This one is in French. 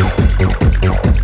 Il est bon, il est bon, il est bon.